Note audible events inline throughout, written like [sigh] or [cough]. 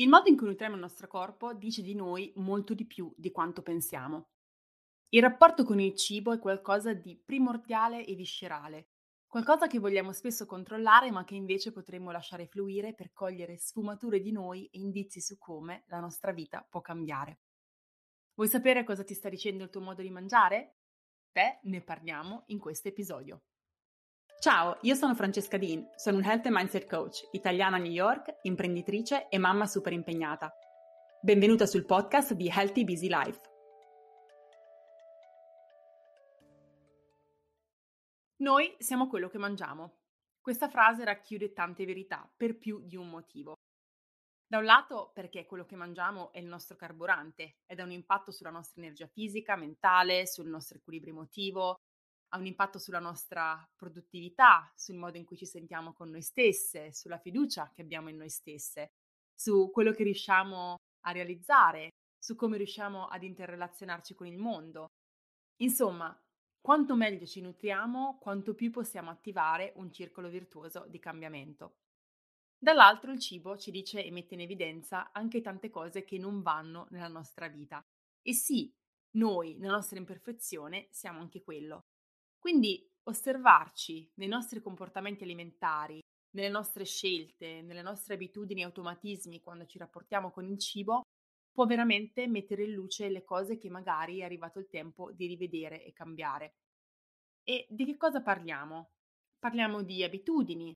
Il modo in cui nutriamo il nostro corpo dice di noi molto di più di quanto pensiamo. Il rapporto con il cibo è qualcosa di primordiale e viscerale, qualcosa che vogliamo spesso controllare ma che invece potremmo lasciare fluire per cogliere sfumature di noi e indizi su come la nostra vita può cambiare. Vuoi sapere cosa ti sta dicendo il tuo modo di mangiare? Beh, ne parliamo in questo episodio. Ciao, io sono Francesca Dean, sono un Health and Mindset Coach, italiana a New York, imprenditrice e mamma super impegnata. Benvenuta sul podcast di Healthy Busy Life. Noi siamo quello che mangiamo. Questa frase racchiude tante verità per più di un motivo. Da un lato perché quello che mangiamo è il nostro carburante ed ha un impatto sulla nostra energia fisica, mentale, sul nostro equilibrio emotivo, ha un impatto sulla nostra produttività, sul modo in cui ci sentiamo con noi stesse, sulla fiducia che abbiamo in noi stesse, su quello che riusciamo a realizzare, su come riusciamo ad interrelazionarci con il mondo. Insomma, quanto meglio ci nutriamo, quanto più possiamo attivare un circolo virtuoso di cambiamento. Dall'altro il cibo ci dice e mette in evidenza anche tante cose che non vanno nella nostra vita. E sì, noi, nella nostra imperfezione, siamo anche quello. Quindi osservarci nei nostri comportamenti alimentari, nelle nostre scelte, nelle nostre abitudini e automatismi quando ci rapportiamo con il cibo, può veramente mettere in luce le cose che magari è arrivato il tempo di rivedere e cambiare. E di che cosa parliamo? Parliamo di abitudini,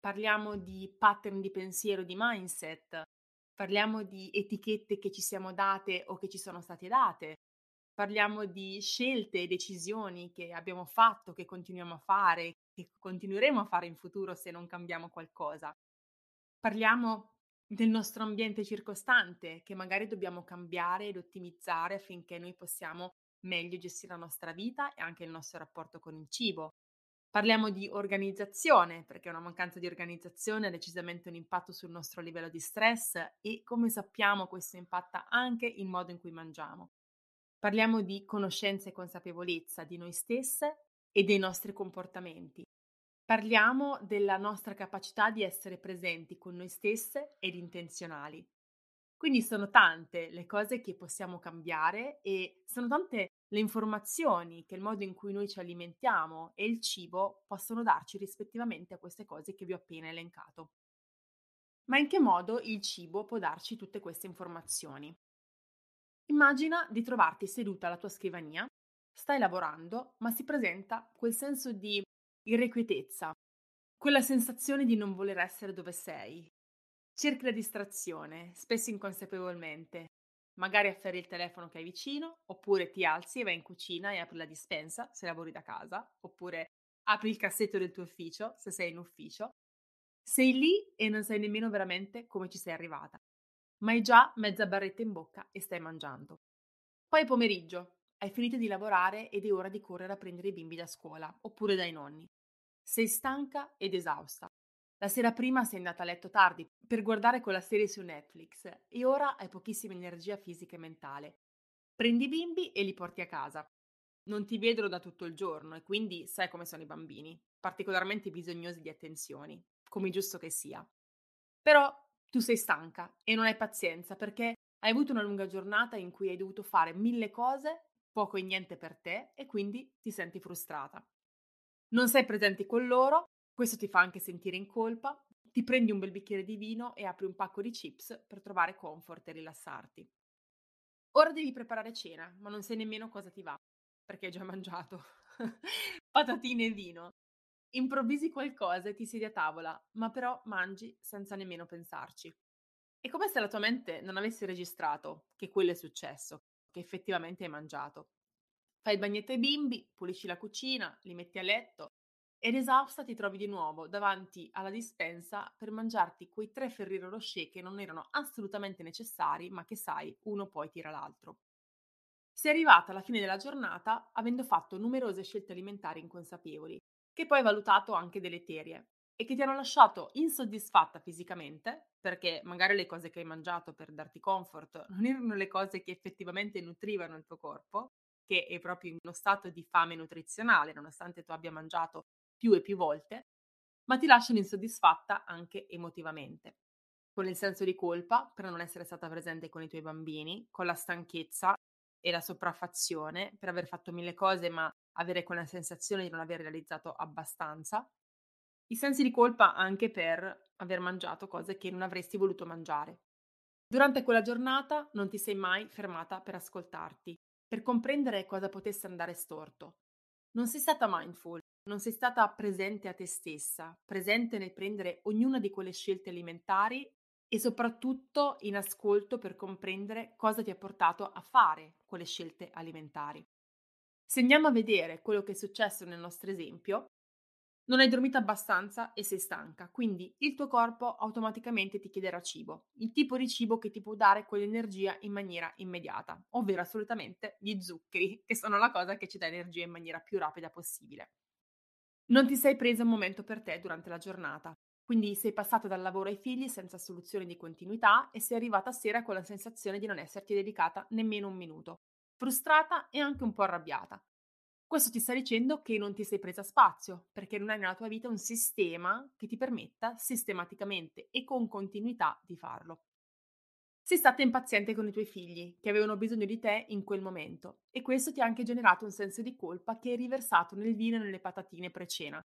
parliamo di pattern di pensiero, di mindset, parliamo di etichette che ci siamo date o che ci sono state date, Parliamo di scelte e decisioni che abbiamo fatto, che continuiamo a fare, che continueremo a fare in futuro se non cambiamo qualcosa. Parliamo del nostro ambiente circostante che magari dobbiamo cambiare ed ottimizzare affinché noi possiamo meglio gestire la nostra vita e anche il nostro rapporto con il cibo. Parliamo di organizzazione, perché una mancanza di organizzazione ha decisamente un impatto sul nostro livello di stress e come sappiamo questo impatta anche il modo in cui mangiamo. Parliamo di conoscenza e consapevolezza di noi stesse e dei nostri comportamenti. Parliamo della nostra capacità di essere presenti con noi stesse ed intenzionali. Quindi sono tante le cose che possiamo cambiare e sono tante le informazioni che il modo in cui noi ci alimentiamo e il cibo possono darci rispettivamente a queste cose che vi ho appena elencato. Ma in che modo il cibo può darci tutte queste informazioni? Immagina di trovarti seduta alla tua scrivania, stai lavorando, ma si presenta quel senso di irrequietezza, quella sensazione di non voler essere dove sei. Cerchi la distrazione, spesso inconsapevolmente. Magari afferri il telefono che hai vicino, oppure ti alzi e vai in cucina e apri la dispensa se lavori da casa, oppure apri il cassetto del tuo ufficio se sei in ufficio. Sei lì e non sai nemmeno veramente come ci sei arrivata ma hai già mezza barretta in bocca e stai mangiando. Poi è pomeriggio, hai finito di lavorare ed è ora di correre a prendere i bimbi da scuola oppure dai nonni. Sei stanca ed esausta. La sera prima sei andata a letto tardi per guardare quella serie su Netflix e ora hai pochissima energia fisica e mentale. Prendi i bimbi e li porti a casa. Non ti vedono da tutto il giorno e quindi sai come sono i bambini, particolarmente bisognosi di attenzioni, come giusto che sia. Però tu sei stanca e non hai pazienza perché hai avuto una lunga giornata in cui hai dovuto fare mille cose, poco e niente per te e quindi ti senti frustrata. Non sei presente con loro, questo ti fa anche sentire in colpa, ti prendi un bel bicchiere di vino e apri un pacco di chips per trovare comfort e rilassarti. Ora devi preparare cena, ma non sai nemmeno cosa ti va, perché hai già [laughs] mangiato. Patatine e vino improvvisi qualcosa e ti siedi a tavola, ma però mangi senza nemmeno pensarci. È come se la tua mente non avesse registrato che quello è successo, che effettivamente hai mangiato. Fai il bagnetto ai bimbi, pulisci la cucina, li metti a letto ed esausta ti trovi di nuovo davanti alla dispensa per mangiarti quei tre Ferrero Rocher che non erano assolutamente necessari, ma che sai, uno poi tira l'altro. Sei arrivata alla fine della giornata avendo fatto numerose scelte alimentari inconsapevoli che poi hai valutato anche deleterie e che ti hanno lasciato insoddisfatta fisicamente, perché magari le cose che hai mangiato per darti comfort non erano le cose che effettivamente nutrivano il tuo corpo, che è proprio in uno stato di fame nutrizionale, nonostante tu abbia mangiato più e più volte, ma ti lasciano insoddisfatta anche emotivamente. con il senso di colpa per non essere stata presente con i tuoi bambini, con la stanchezza e la sopraffazione per aver fatto mille cose ma avere quella sensazione di non aver realizzato abbastanza. I sensi di colpa anche per aver mangiato cose che non avresti voluto mangiare. Durante quella giornata non ti sei mai fermata per ascoltarti, per comprendere cosa potesse andare storto. Non sei stata mindful, non sei stata presente a te stessa, presente nel prendere ognuna di quelle scelte alimentari e soprattutto in ascolto per comprendere cosa ti ha portato a fare quelle scelte alimentari. Se andiamo a vedere quello che è successo nel nostro esempio, non hai dormito abbastanza e sei stanca, quindi il tuo corpo automaticamente ti chiederà cibo, il tipo di cibo che ti può dare quell'energia in maniera immediata, ovvero assolutamente gli zuccheri, [laughs] che sono la cosa che ci dà energia in maniera più rapida possibile. Non ti sei presa un momento per te durante la giornata, quindi sei passata dal lavoro ai figli senza soluzione di continuità e sei arrivata a sera con la sensazione di non esserti dedicata nemmeno un minuto, frustrata e anche un po' arrabbiata. Questo ti sta dicendo che non ti sei presa spazio, perché non hai nella tua vita un sistema che ti permetta sistematicamente e con continuità di farlo. Sei stata impaziente con i tuoi figli, che avevano bisogno di te in quel momento, e questo ti ha anche generato un senso di colpa che è riversato nel vino e nelle patatine pre-cena,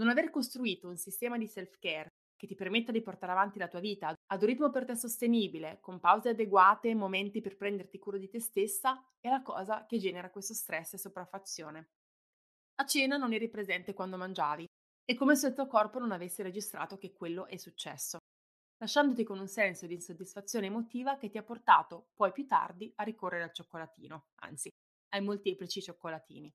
non aver costruito un sistema di self-care che ti permetta di portare avanti la tua vita ad un ritmo per te sostenibile, con pause adeguate momenti per prenderti cura di te stessa, è la cosa che genera questo stress e sopraffazione. A cena non eri presente quando mangiavi, è come se il tuo corpo non avesse registrato che quello è successo, lasciandoti con un senso di insoddisfazione emotiva che ti ha portato poi più tardi a ricorrere al cioccolatino, anzi, ai molteplici cioccolatini.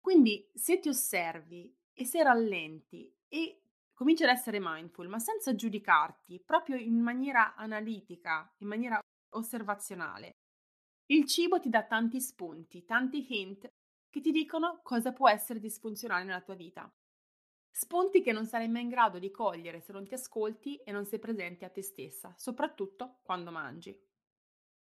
Quindi se ti osservi e se rallenti e cominci ad essere mindful, ma senza giudicarti, proprio in maniera analitica, in maniera osservazionale, il cibo ti dà tanti spunti, tanti hint che ti dicono cosa può essere disfunzionale nella tua vita. Spunti che non sarai mai in grado di cogliere se non ti ascolti e non sei presente a te stessa, soprattutto quando mangi.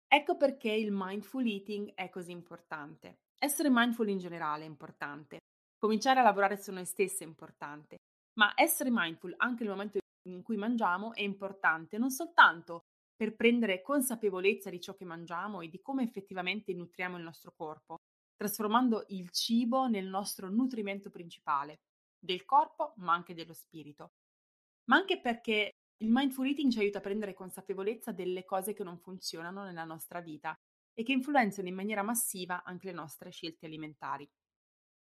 Ecco perché il mindful eating è così importante. Essere mindful in generale è importante, Cominciare a lavorare su noi stessi è importante, ma essere mindful anche nel momento in cui mangiamo è importante non soltanto per prendere consapevolezza di ciò che mangiamo e di come effettivamente nutriamo il nostro corpo, trasformando il cibo nel nostro nutrimento principale, del corpo ma anche dello spirito, ma anche perché il mindful eating ci aiuta a prendere consapevolezza delle cose che non funzionano nella nostra vita e che influenzano in maniera massiva anche le nostre scelte alimentari.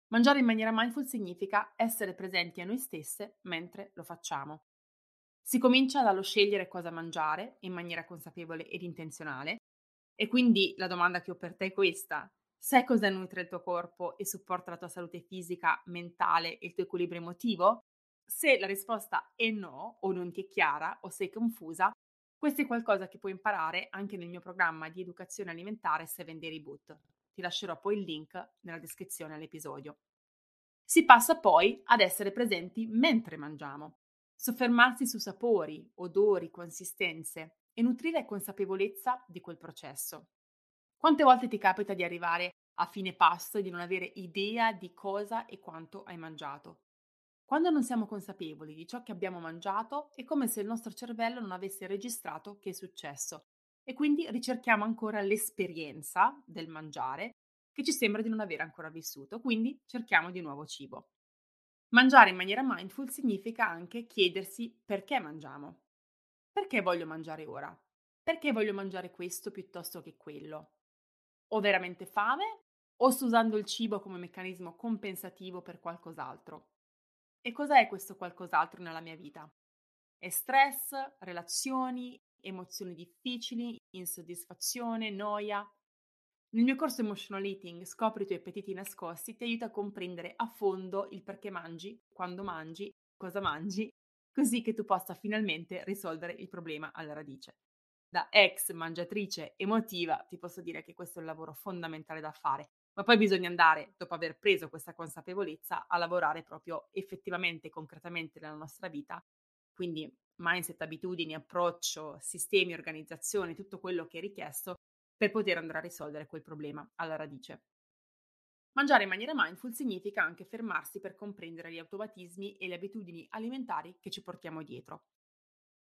Mangiare in maniera mindful significa essere presenti a noi stesse mentre lo facciamo. Si comincia dallo scegliere cosa mangiare in maniera consapevole ed intenzionale. E quindi la domanda che ho per te è questa. Sai cosa nutre il tuo corpo e supporta la tua salute fisica, mentale e il tuo equilibrio emotivo? Se la risposta è no, o non ti è chiara, o sei confusa, questo è qualcosa che puoi imparare anche nel mio programma di educazione alimentare 7 Day Reboot. Ti lascerò poi il link nella descrizione all'episodio. Si passa poi ad essere presenti mentre mangiamo, soffermarsi su sapori, odori, consistenze e nutrire consapevolezza di quel processo. Quante volte ti capita di arrivare a fine pasto e di non avere idea di cosa e quanto hai mangiato? Quando non siamo consapevoli di ciò che abbiamo mangiato, è come se il nostro cervello non avesse registrato che è successo e quindi ricerchiamo ancora l'esperienza del mangiare che ci sembra di non aver ancora vissuto, quindi cerchiamo di nuovo cibo. Mangiare in maniera mindful significa anche chiedersi perché mangiamo. Perché voglio mangiare ora? Perché voglio mangiare questo piuttosto che quello? Ho veramente fame o sto usando il cibo come meccanismo compensativo per qualcos'altro? E cos'è questo qualcos'altro nella mia vita? È stress, relazioni, emozioni difficili, insoddisfazione, noia. Nel mio corso Emotional Eating Scopri i tuoi appetiti nascosti ti aiuta a comprendere a fondo il perché mangi, quando mangi, cosa mangi, così che tu possa finalmente risolvere il problema alla radice. Da ex mangiatrice emotiva ti posso dire che questo è un lavoro fondamentale da fare, ma poi bisogna andare, dopo aver preso questa consapevolezza, a lavorare proprio effettivamente, concretamente nella nostra vita. Quindi mindset, abitudini, approccio, sistemi, organizzazione, tutto quello che è richiesto per poter andare a risolvere quel problema alla radice. Mangiare in maniera mindful significa anche fermarsi per comprendere gli automatismi e le abitudini alimentari che ci portiamo dietro.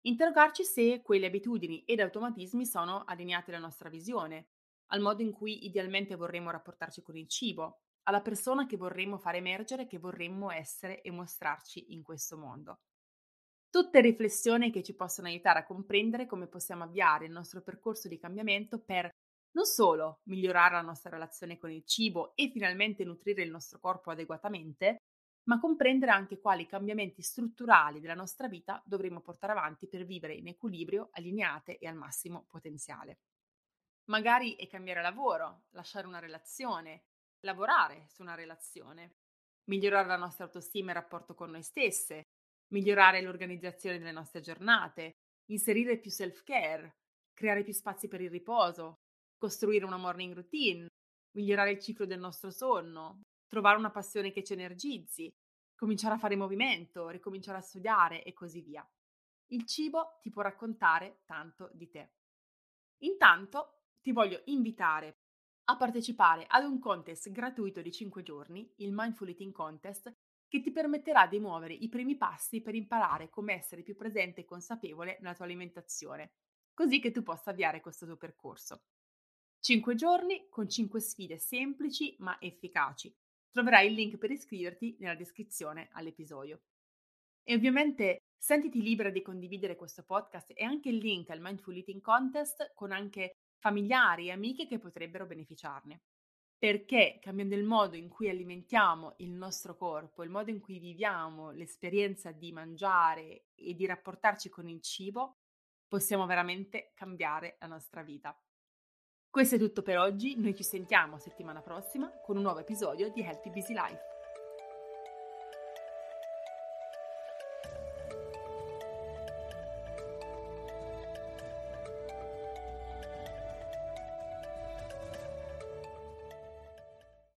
Interrogarci se quelle abitudini ed automatismi sono allineati alla nostra visione, al modo in cui idealmente vorremmo rapportarci con il cibo, alla persona che vorremmo far emergere, che vorremmo essere e mostrarci in questo mondo. Tutte riflessioni che ci possono aiutare a comprendere come possiamo avviare il nostro percorso di cambiamento per non solo migliorare la nostra relazione con il cibo e finalmente nutrire il nostro corpo adeguatamente, ma comprendere anche quali cambiamenti strutturali della nostra vita dovremo portare avanti per vivere in equilibrio, allineate e al massimo potenziale. Magari è cambiare lavoro, lasciare una relazione, lavorare su una relazione, migliorare la nostra autostima e rapporto con noi stesse, migliorare l'organizzazione delle nostre giornate, inserire più self-care, creare più spazi per il riposo, costruire una morning routine, migliorare il ciclo del nostro sonno, trovare una passione che ci energizzi, cominciare a fare movimento, ricominciare a studiare e così via. Il cibo ti può raccontare tanto di te. Intanto ti voglio invitare a partecipare ad un contest gratuito di 5 giorni, il Mindful Eating Contest, che ti permetterà di muovere i primi passi per imparare come essere più presente e consapevole nella tua alimentazione, così che tu possa avviare questo tuo percorso. 5 giorni con 5 sfide semplici ma efficaci. Troverai il link per iscriverti nella descrizione all'episodio. E ovviamente sentiti libera di condividere questo podcast e anche il link al Mindful Eating Contest con anche familiari e amiche che potrebbero beneficiarne. Perché cambiando il modo in cui alimentiamo il nostro corpo, il modo in cui viviamo l'esperienza di mangiare e di rapportarci con il cibo, possiamo veramente cambiare la nostra vita. Questo è tutto per oggi, noi ci sentiamo settimana prossima con un nuovo episodio di Healthy Busy Life.